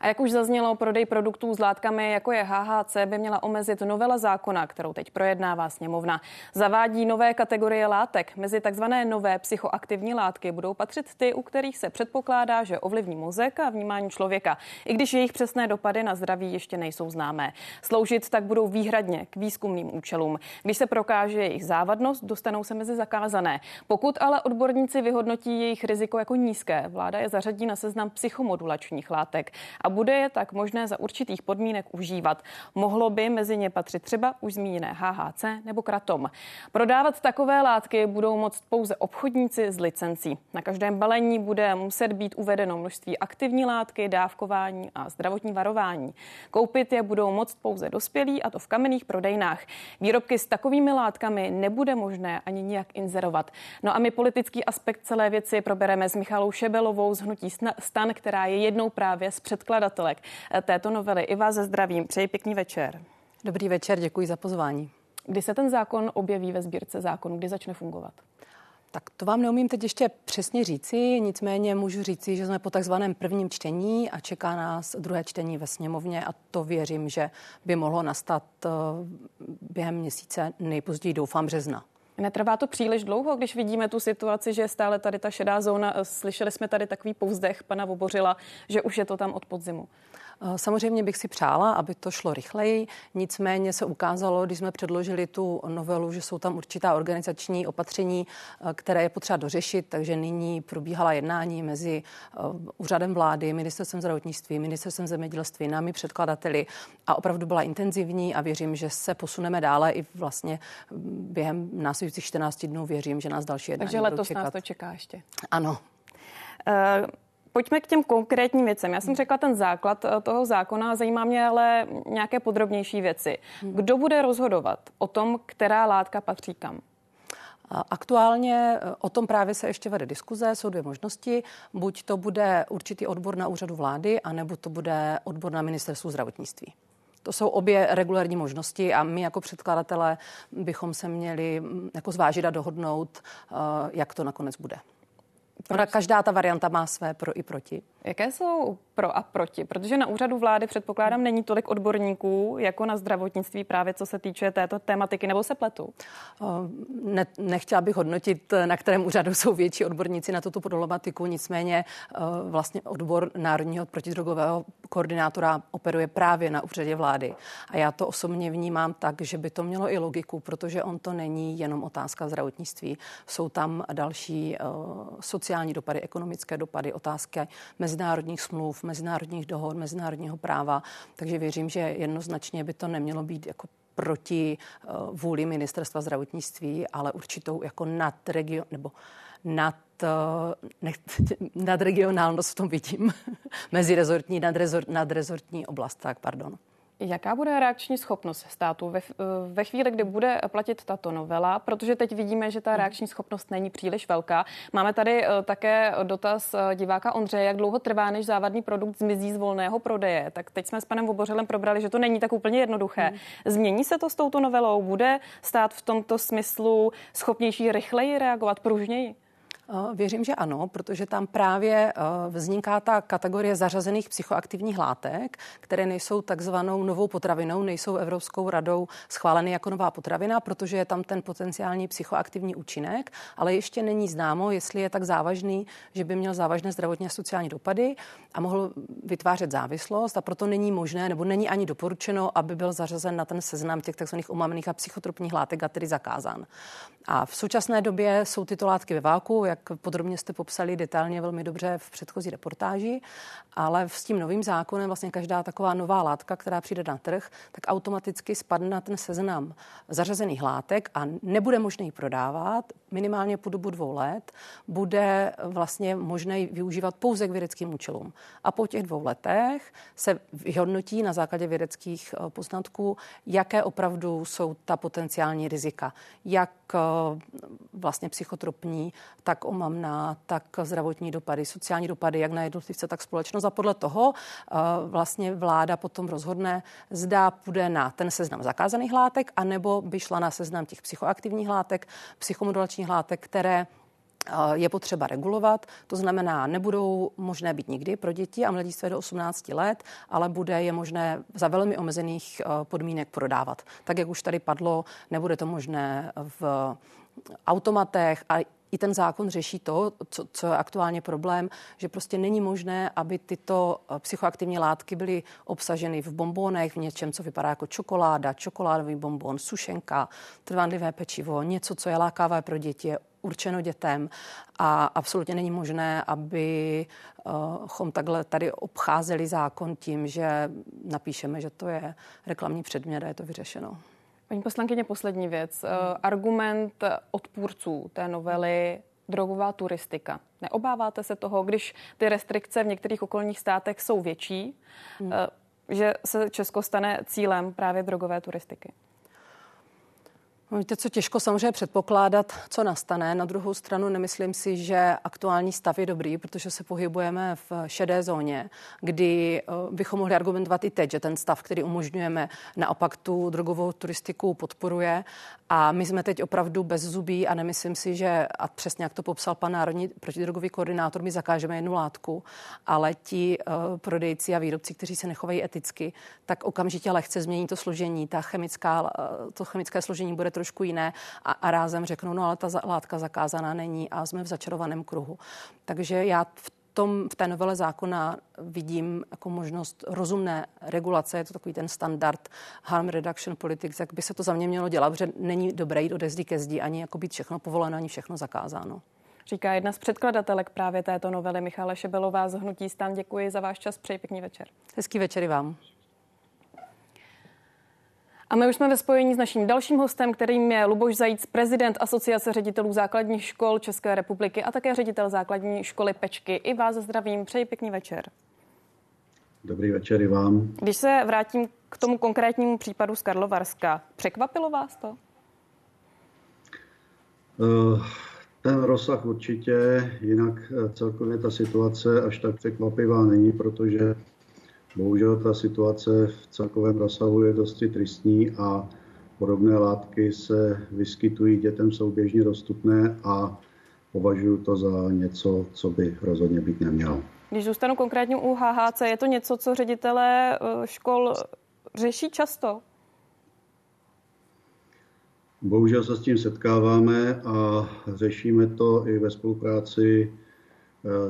A jak už zaznělo, prodej produktů s látkami, jako je HHC, by měla omezit novela zákona, kterou teď projednává sněmovna. Zavádí nové kategorie látek. Mezi takzvané nové psychoaktivní látky budou patřit ty, u kterých se předpokládá, že ovlivní mozek a vnímání člověka, i když jejich přesné dopady na zdraví ještě nejsou známé. Sloužit tak budou výhradně k výzkumným účelům. Když se prokáže jejich závadnost, dostanou se mezi zakázané. Pokud ale odborníci vyhodnotí jejich riziko jako nízké, vláda je zařadí na seznam psychomodulačních látek. A a bude je tak možné za určitých podmínek užívat. Mohlo by mezi ně patřit třeba už zmíněné HHC nebo kratom. Prodávat takové látky budou moct pouze obchodníci s licencí. Na každém balení bude muset být uvedeno množství aktivní látky, dávkování a zdravotní varování. Koupit je budou moct pouze dospělí a to v kamenných prodejnách. Výrobky s takovými látkami nebude možné ani nijak inzerovat. No a my politický aspekt celé věci probereme s Michalou Šebelovou z Hnutí stan, která je jednou právě z předkladů předkladatelek této novely. I vás ze zdravím. Přeji pěkný večer. Dobrý večer, děkuji za pozvání. Kdy se ten zákon objeví ve sbírce zákonů, kdy začne fungovat? Tak to vám neumím teď ještě přesně říci, nicméně můžu říci, že jsme po takzvaném prvním čtení a čeká nás druhé čtení ve sněmovně a to věřím, že by mohlo nastat eh, během měsíce, nejpozději doufám března. Netrvá to příliš dlouho, když vidíme tu situaci, že je stále tady ta šedá zóna. Slyšeli jsme tady takový povzdech pana Vobořila, že už je to tam od podzimu. Eh, samozřejmě bych si přála, aby to šlo rychleji, nicméně se ukázalo, když jsme předložili tu novelu, že jsou tam určitá organizační opatření, eh, které je potřeba dořešit, takže nyní probíhala jednání mezi eh, úřadem vlády, ministerstvem zdravotnictví, ministerstvem zemědělství, námi předkladateli a opravdu byla intenzivní a věřím, že se posuneme dále i vlastně mm, během následujících 14 dnů věřím, že nás další jednání Takže letos nás to čeká ještě. Ano. Uh, Pojďme k těm konkrétním věcem. Já jsem řekla ten základ eh, toho zákona, zajímá mě ale nějaké podrobnější věci. Hmm. Kdo bude rozhodovat o tom, která látka patří kam? Aktuálně eh, o tom právě se ještě vede diskuze. Jsou dvě možnosti. Buď to bude určitý odbor na úřadu vlády, anebo to bude odbor na ministerstvu zdravotnictví. To jsou obě regulární možnosti a my jako předkladatelé bychom se měli mm, jako zvážit a dohodnout, eh, jak to nakonec bude. Proč? Každá ta varianta má své pro i proti. Jaké jsou pro a proti? Protože na úřadu vlády předpokládám není tolik odborníků jako na zdravotnictví právě co se týče této tématiky, nebo se pletu? Ne, nechtěla bych hodnotit, na kterém úřadu jsou větší odborníci na tuto problematiku, nicméně vlastně odbor Národního protidrogového koordinátora operuje právě na úřadě vlády. A já to osobně vnímám tak, že by to mělo i logiku, protože on to není jenom otázka zdravotnictví. Jsou tam další sociální dopady, ekonomické dopady, otázky mezinárodních smluv, mezinárodních dohod, mezinárodního práva. Takže věřím, že jednoznačně by to nemělo být jako proti uh, vůli ministerstva zdravotnictví, ale určitou jako nadregion, nebo nad, uh, nech, nadregionálnost v tom vidím. Mezirezortní, nadrezort, nadrezortní oblast, tak pardon. Jaká bude reakční schopnost státu ve, ve chvíli, kdy bude platit tato novela? Protože teď vidíme, že ta reakční schopnost není příliš velká. Máme tady eh, také dotaz eh, diváka Ondřeje, jak dlouho trvá, než závadný produkt zmizí z volného prodeje. Tak teď jsme s panem Vobořelem probrali, že to není tak úplně jednoduché. Hmm. Změní se to s touto novelou? Bude stát v tomto smyslu schopnější rychleji reagovat, pružněji? Eh, věřím, že ano, protože tam právě eh, vzniká ta kategorie zařazených psychoaktivních látek, které nejsou takzvanou novou potravinou, nejsou Evropskou radou schváleny jako nová potravina, protože je tam ten potenciální psychoaktivní účinek, ale ještě není známo, jestli je tak závažný, že by měl závažné zdravotně a sociální dopady a mohl vytvářet závislost a proto není možné nebo není ani doporučeno, aby byl zařazen na ten seznam těch takzvaných umamných a psychotropních látek a tedy zakázán. A v současné době jsou tyto látky ve váku, jak podrobně jste popsali detailně velmi dobře v předchozí reportáži, ale s tím novým zákonem vlastně každá taková nová látka, která přijde na trh, tak automaticky spadne na ten seznam zařazených látek a nebude možné ji prodávat minimálně po dobu dvou let. Bude vlastně možné ji využívat pouze k vědeckým účelům. A po těch dvou letech se vyhodnotí na základě vědeckých eh, poznatků, jaké opravdu jsou ta potenciální rizika. Jak eh, vlastně psychotropní, tak omamná, tak zdravotní dopady, sociální dopady, jak na jednotlivce, tak společnost. A podle toho eh, vlastně vláda potom rozhodne, zda půjde na ten seznam zakázaných látek, anebo by šla na seznam těch psychoaktivních látek, psychomodulačních látek, které eh, je potřeba regulovat, to znamená, nebudou možné být nikdy pro děti a mladistvé do 18 let, ale bude je možné za velmi omezených eh, podmínek prodávat. Tak, jak už tady padlo, nebude to možné v automatech a i ten zákon řeší to, co, co je aktuálně problém, že prostě není možné, aby tyto eh, psychoaktivní látky byly obsaženy v bombónech, v něčem, co vypadá jako čokoláda, čokoládový bonbon, sušenka, trvanlivé pečivo, něco, co je lákavé pro děti, je určeno dětem a absolutně není možné, abychom takhle tady obcházeli zákon tím, že napíšeme, že to je reklamní předmět a je to vyřešeno. Paní poslankyně, poslední věc. Hmm. Argument odpůrců té novely drogová turistika. Neobáváte se toho, když ty restrikce v některých okolních státech jsou větší, hmm. Eh, že se Česko stane cílem právě drogové turistiky? Víte, co těžko samozřejmě předpokládat, co nastane. Na druhou stranu nemyslím si, že aktuální stav je dobrý, protože se pohybujeme v šedé zóně, kdy eh, bychom mohli argumentovat i teď, že ten stav, který umožňujeme, naopak tu drogovou turistiku podporuje. A my jsme teď opravdu bez zubí a nemyslím si, že, a přesně jak to popsal pan národní protidrogový koordinátor, my zakážeme jednu látku, ale ti uh, prodejci a výrobci, kteří se nechovají eticky, tak okamžitě lehce změní to složení. Ta chemická, uh, to chemické složení bude trošku jiné a, a rázem řeknou, no ale ta látka zakázaná není a jsme v začarovaném kruhu. Takže já v tom, v té novele zákona vidím jako možnost rozumné regulace, je to takový ten standard harm reduction politics, jak by se to za mě mělo dělat, protože není dobré jít ode zdi ke zdi, ani jako být všechno povoleno, ani všechno zakázáno. Říká jedna z předkladatelek právě této novely, Michála Šebelová z Hnutí stan. Děkuji za váš čas, přeji pěkný večer. Hezký večer i vám. A my už jsme ve spojení s naším dalším hostem, kterým je Luboš Zajíc, prezident Asociace ředitelů základních škol České republiky a také ředitel základní školy Pečky. I vás zdravím, přeji pěkný večer. Dobrý večer i vám. Když se vrátím k tomu konkrétnímu případu z Karlovarska, překvapilo vás to? Uh, ten rozsah určitě, jinak eh, celkově ta situace až tak překvapivá není, protože Bohužel ta situace v celkovém rozsahu je dosti tristní a podobné látky se vyskytují dětem, jsou běžně dostupné a považuji to za něco, co by rozhodně být nemělo. Když zůstanu konkrétně u HHC, je to něco, co ředitelé eh, škol řeší často? Bohužel se s tím setkáváme a řešíme to i ve spolupráci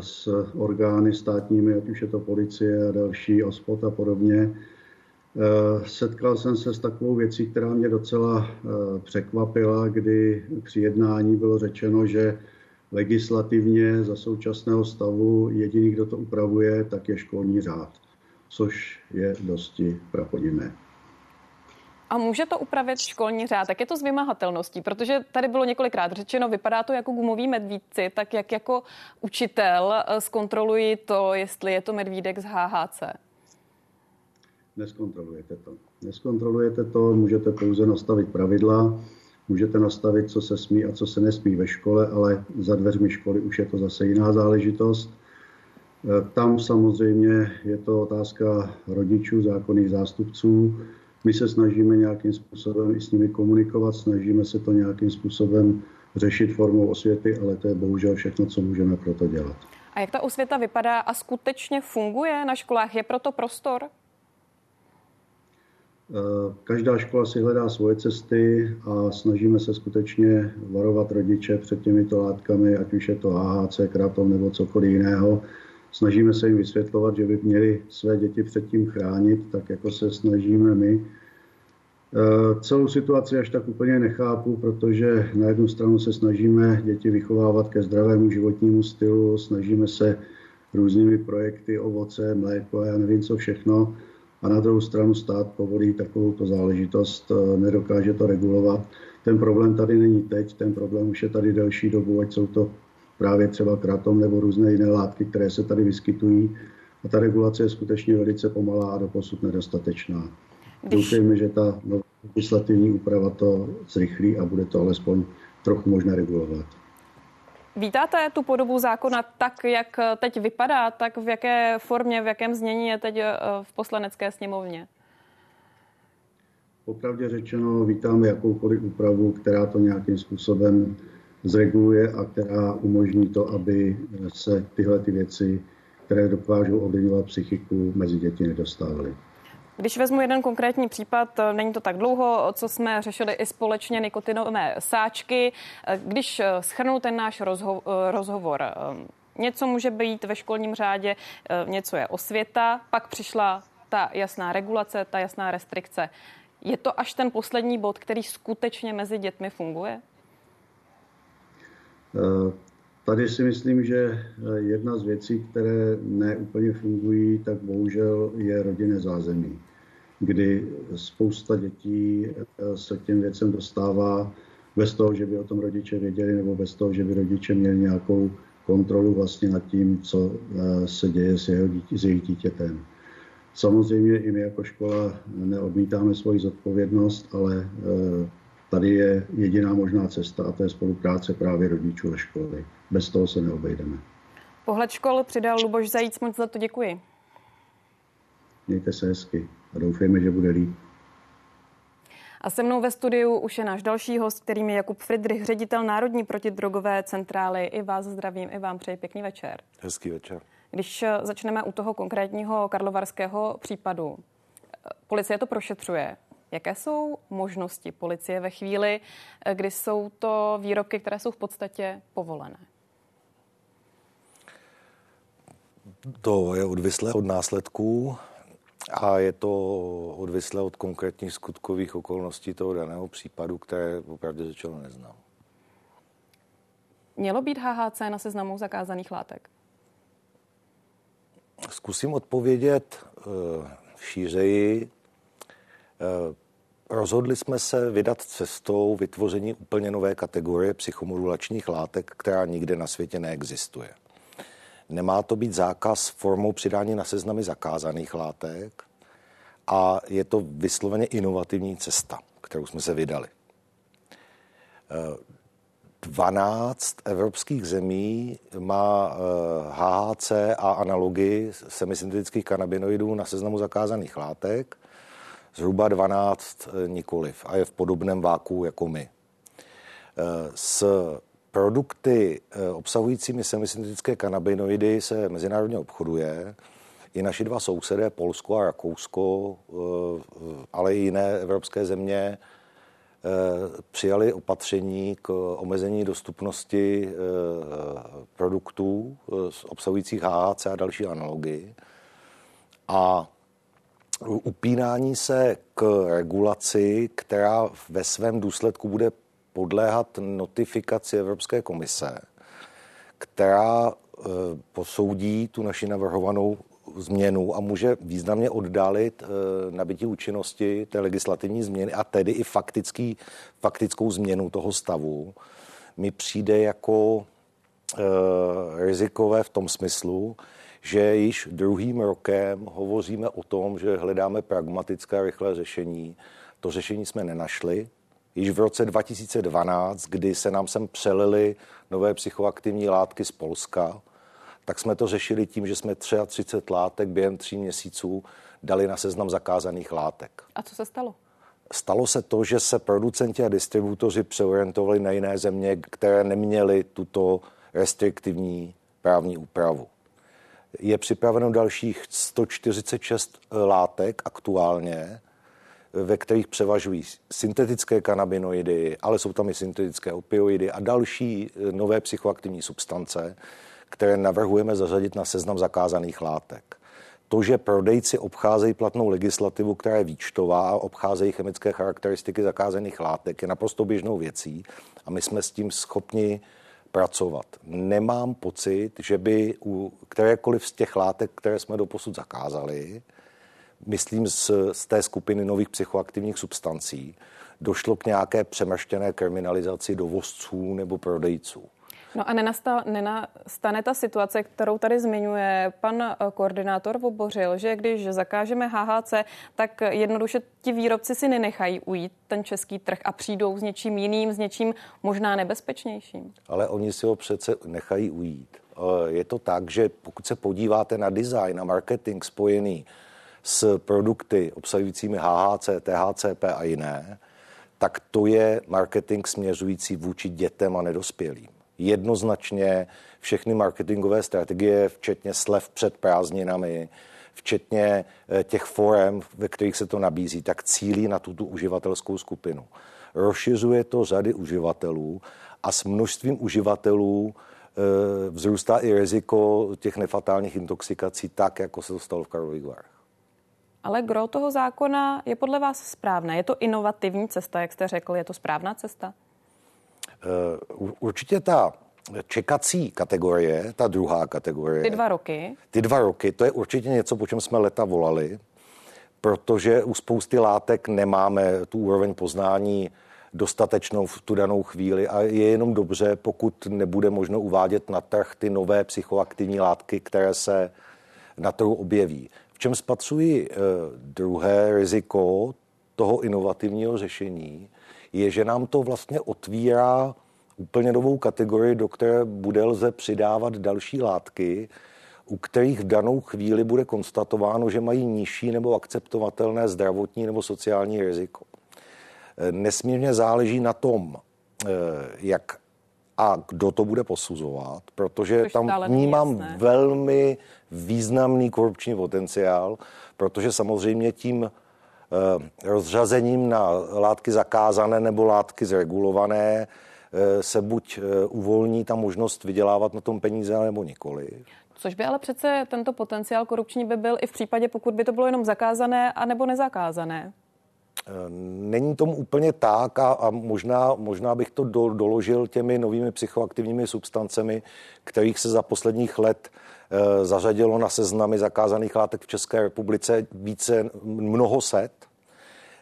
s orgány státními, ať už je to policie a další, OSPOT a podobně. Eh, setkal jsem se s takovou věcí, která mě docela eh, překvapila, kdy při jednání bylo řečeno, že legislativně za současného stavu jediný, kdo to upravuje, tak je školní řád, což je dosti prapodivné. A může to upravit školní řád? Tak je to s vymahatelností, protože tady bylo několikrát řečeno, vypadá to jako gumoví medvídci, tak jak jako učitel eh, zkontroluji to, jestli je to medvídek z HHC? Neskontrolujete to. Neskontrolujete to, můžete pouze nastavit pravidla, můžete nastavit, co se smí a co se nesmí ve škole, ale za dveřmi školy už je to zase jiná záležitost. E, tam samozřejmě je to otázka rodičů, zákonných zástupců. My se snažíme nějakým způsobem i s nimi komunikovat, snažíme se to nějakým způsobem řešit formou osvěty, ale to je bohužel všechno, co můžeme pro to dělat. A jak ta osvěta vypadá a skutečně funguje na školách? Je proto prostor? Eh, každá škola si hledá svoje cesty a snažíme se skutečně varovat rodiče před těmito látkami, ať už je to AHC, kratom nebo cokoliv jiného. Snažíme se jim vysvětlovat, že by měli své děti předtím chránit, tak jako se snažíme my. Eh, celou situaci až tak úplně nechápu, protože na jednu stranu se snažíme děti vychovávat ke zdravému životnímu stylu, snažíme se různými projekty, ovoce, mléko a já nevím co všechno, a na druhou stranu stát povolí takovouto záležitost, eh, nedokáže to regulovat. Ten problém tady není teď, ten problém už je tady delší dobu, ať jsou to právě třeba kratom nebo různé jiné látky, které se tady vyskytují. A ta regulace je skutečně velice pomalá a doposud nedostatečná. Když... Doufejme, že ta legislativní úprava to zrychlí a bude to alespoň trochu možné regulovat. Vítáte tu podobu zákona tak, jak teď vypadá, tak v jaké formě, v jakém znění je teď eh, v poslanecké sněmovně? Popravdě řečeno, vítáme jakoukoliv úpravu, která to nějakým způsobem zreguluje a která umožní to, aby se tyhle ty věci, které dokážou ovlivňovat psychiku, mezi děti nedostávaly. Když vezmu jeden konkrétní případ, eh, není to tak dlouho, co jsme řešili i společně nikotinové sáčky. Eh, když eh, schrnu ten náš rozho- rozhovor, něco může být ve školním řádě, něco je osvěta, pak přišla ta jasná regulace, ta jasná restrikce. Je to až ten poslední bod, který skutečně mezi dětmi funguje? Tady si myslím, že jedna z věcí, které neúplně fungují, tak bohužel je rodinné zázemí kdy spousta dětí eh, se k těm věcem dostává bez toho, že by o tom rodiče věděli, nebo bez toho, že by rodiče měli nějakou kontrolu vlastně nad tím, co eh, se děje s, jeho dítě, s jejich dítětem. Samozřejmě i my jako škola neodmítáme svoji zodpovědnost, ale eh, tady je jediná možná cesta a to je spolupráce právě rodičů a školy. Bez toho se neobejdeme. Pohled škol přidal Luboš Zajíc, moc za to děkuji. Mějte se hezky a doufejme, že bude líp. A se mnou ve studiu už je náš další host, kterým je Jakub Friedrich, ředitel Národní protidrogové centrály. I vás zdravím, i vám přeji pěkný večer. Hezký večer. Když eh, začneme u toho konkrétního karlovarského případu, eh, policie to prošetřuje. Jaké jsou možnosti policie ve chvíli, eh, kdy jsou to výrobky, které jsou v podstatě povolené? To je odvislé od následků. A je to odvislé od konkrétních skutkových okolností toho daného případu, které opravdu řečeno neznám. Mělo být HHC na seznamu zakázaných látek? Zkusím odpovědět uh, šířeji. Uh, rozhodli jsme se vydat cestou vytvoření úplně nové kategorie psychomodulačních látek, která nikde na světě neexistuje. Nemá to být zákaz formou přidání na seznamy zakázaných látek a je to vysloveně inovativní cesta, kterou jsme se vydali. 12 evropských zemí má HHC eh, a analogy semisyntetických kanabinoidů na seznamu zakázaných látek, zhruba 12 eh, nikoliv a je v podobném váku jako my. Eh, s produkty eh, obsahujícími semisyntetické kanabinoidy se mezinárodně obchoduje. I naši dva sousedé, Polsko a Rakousko, eh, ale i jiné evropské země, eh, přijali opatření k omezení dostupnosti produktů obsahujících HHC a další analogy. A upínání se k regulaci, která ve svém důsledku bude podléhat notifikaci Evropské komise, která eh, posoudí tu naši navrhovanou změnu a může významně oddálit eh, nabití účinnosti té legislativní změny a tedy i faktický, faktickou změnu toho stavu, mi přijde jako eh, rizikové v tom smyslu, že již druhým rokem hovoříme o tom, že hledáme pragmatické rychlé řešení. To řešení jsme nenašli. Již v roce 2012, kdy se nám sem přelili nové psychoaktivní látky z Polska, tak jsme to řešili tím, že jsme 33 látek během tří měsíců dali na seznam zakázaných látek. A co se stalo? Stalo se to, že se producenti a distributoři přeorientovali na jiné země, které neměly tuto restriktivní právní úpravu. Je připraveno dalších 146 látek aktuálně, ve kterých převažují syntetické kanabinoidy, ale jsou tam i syntetické opioidy a další nové psychoaktivní substance, které navrhujeme zařadit na seznam zakázaných látek. To, že prodejci obcházejí platnou legislativu, která je výčtová a obcházejí chemické charakteristiky zakázaných látek, je naprosto běžnou věcí a my jsme s tím schopni pracovat. Nemám pocit, že by u kterékoliv z těch látek, které jsme doposud zakázali, myslím z, z té skupiny nových psychoaktivních substancí, došlo k nějaké přemrštěné kriminalizaci dovozců nebo prodejců. No a nenastal, nenastane ta situace, kterou tady zmiňuje pan eh, koordinátor Vobořil, že když zakážeme HHC, tak jednoduše ti výrobci si nenechají ujít ten český trh a přijdou s něčím jiným, s něčím možná nebezpečnějším. Ale oni si ho přece nechají ujít. Eh, je to tak, že pokud se podíváte na design a marketing spojený s produkty obsahujícími HHC, THCP a jiné, tak to je marketing směřující vůči dětem a nedospělým jednoznačně všechny marketingové strategie, včetně slev před prázdninami, včetně eh, těch forem, ve kterých se to nabízí, tak cílí na tuto uživatelskou skupinu. Rozšiřuje to řady uživatelů a s množstvím uživatelů eh, vzrůstá i riziko těch nefatálních intoxikací, tak jako se to stalo v Karlových Varech. Ale gro toho zákona je podle vás správné? Je to inovativní cesta, jak jste řekl? Je to správná cesta? Eh, určitě ta čekací kategorie, ta druhá kategorie. Ty dva roky. Ty dva roky, to je určitě něco, po čem jsme leta volali, protože u spousty látek nemáme tu úroveň poznání dostatečnou v tu danou chvíli a je jenom dobře, pokud nebude možno uvádět na trh ty nové psychoaktivní látky, které se na trhu objeví. V čem spatřuji eh, druhé riziko toho inovativního řešení, je, že nám to vlastně otvírá úplně novou kategorii, do které bude lze přidávat další látky, u kterých v danou chvíli bude konstatováno, že mají nižší nebo akceptovatelné zdravotní nebo sociální riziko. Nesmírně záleží na tom, eh, jak a kdo to bude posuzovat, protože Což tam vnímám velmi významný korupční potenciál, protože samozřejmě tím Eh, rozřazením na látky zakázané nebo látky zregulované eh, se buď eh, uvolní ta možnost vydělávat na tom peníze, nebo nikoli. Což by ale přece tento potenciál korupční by byl i v případě, pokud by to bylo jenom zakázané a nebo nezakázané. Není tomu úplně tak a, a možná, možná bych to do, doložil těmi novými psychoaktivními substancemi, kterých se za posledních let e, zařadilo na seznamy zakázaných látek v České republice více mnoho set.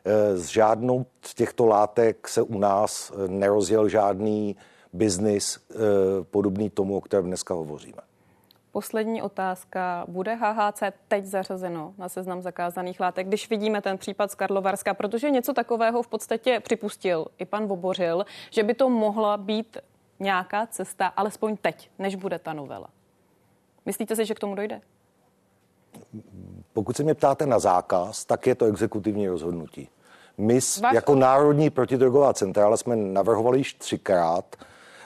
E, z žádnou z těchto látek se u nás nerozjel žádný biznis e, podobný tomu, o kterém dneska hovoříme. Poslední otázka. Bude HHC teď zařazeno na seznam zakázaných látek, když vidíme ten případ z Karlovarska, protože něco takového v podstatě připustil i pan Vobořil, že by to mohla být nějaká cesta, alespoň teď, než bude ta novela. Myslíte si, že k tomu dojde? Pokud se mě ptáte na zákaz, tak je to exekutivní rozhodnutí. My Váš jako Národní protidrogová centrála jsme navrhovali již třikrát,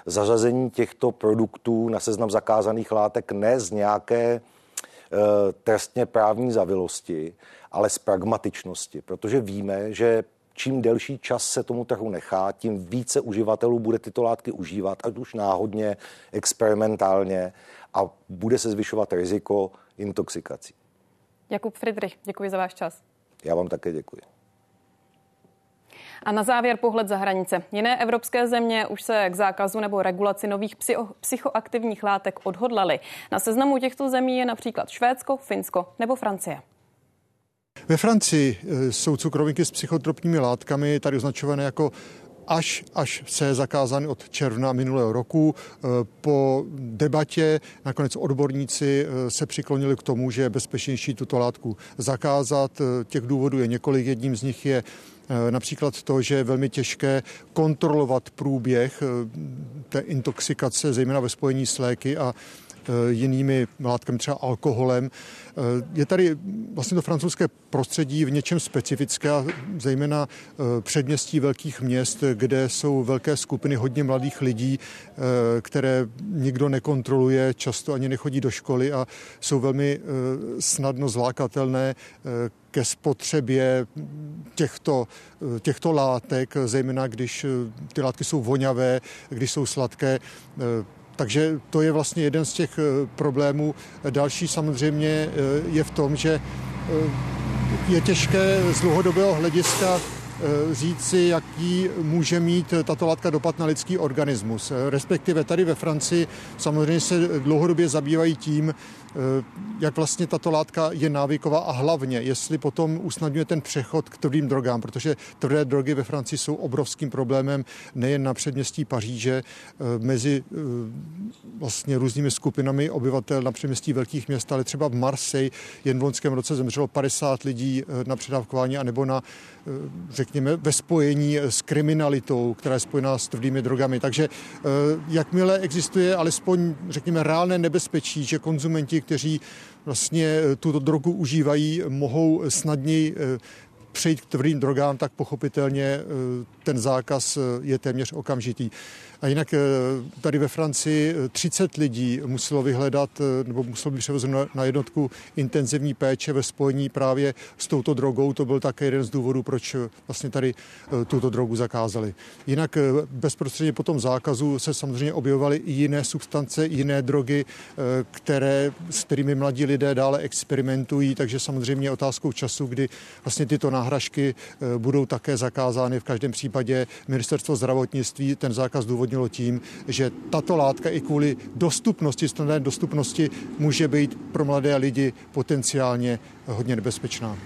zařazení těchto produktů na seznam zakázaných látek ne z nějaké e, trestně právní zavilosti, ale z pragmatičnosti, protože víme, že čím delší čas se tomu trhu nechá, tím více uživatelů bude tyto látky užívat, ať už náhodně, experimentálně a bude se zvyšovat riziko intoxikací. Jakub Friedrich, děkuji za váš čas. Já vám také děkuji. A na závěr pohled za hranice. Jiné evropské země už se k zákazu nebo regulaci nových psychoaktivních látek odhodlaly. Na seznamu těchto zemí je například Švédsko, Finsko nebo Francie. Ve Francii eh, jsou cukrovinky s psychotropními látkami tady označované jako až, až se zakázán od června minulého roku. Po debatě nakonec odborníci se přiklonili k tomu, že je bezpečnější tuto látku zakázat. Těch důvodů je několik. Jedním z nich je například to, že je velmi těžké kontrolovat průběh té intoxikace, zejména ve spojení s léky a Eh, jinými látkami, třeba alkoholem. Eh, je tady vlastně to francouzské prostředí v něčem specifické, zejména eh, předměstí velkých měst, kde jsou velké skupiny hodně mladých lidí, které nikdo nekontroluje, často ani nechodí do školy a jsou velmi snadno zlákatelné ke spotřebě těchto, těchto látek, zejména když ty látky jsou voňavé, když jsou sladké. Takže to je vlastně jeden z těch eh, problémů. Další samozřejmě eh, je v tom, že eh, je těžké z dlouhodobého hlediska říci, jaký může mít tato látka dopad na lidský organismus. Respektive tady ve Francii samozřejmě se dlouhodobě zabývají tím, Eh, jak vlastně tato látka je návyková a hlavně, jestli potom usnadňuje ten přechod k tvrdým drogám, protože tvrdé drogy ve Francii jsou obrovským problémem nejen na předměstí Paříže, eh, mezi eh, vlastně různými skupinami obyvatel na předměstí velkých měst, ale třeba v Marseille jen v loňském roce zemřelo 50 lidí na předávkování anebo na, řekněme, ve spojení s kriminalitou, která je spojená s tvrdými drogami. Takže jakmile existuje alespoň, řekněme, reálné nebezpečí, že konzumenti kteří vlastně eh, tuto drogu užívají, mohou snadněji eh, přejít k tvrdým drogám, tak pochopitelně eh, ten zákaz je téměř okamžitý. A jinak eh, tady ve Francii 30 eh, lidí muselo vyhledat eh, nebo muselo být převozeno na jednotku intenzivní péče ve spojení právě s touto drogou. To byl také jeden z důvodů, proč vlastně tady tuto drogu zakázali. Jinak bezprostředně po tom zákazu se samozřejmě objevovaly i jiné substance, jiné drogy, které, s kterými mladí lidé dále experimentují, takže samozřejmě otázkou času, kdy vlastně tyto náhražky budou také zakázány. V každém případě ministerstvo zdravotnictví ten zákaz důvodně odůvodnilo tím, že tato látka i kvůli dostupnosti, standardní dostupnosti může být pro mladé lidi potenciálně hodně nebezpečná.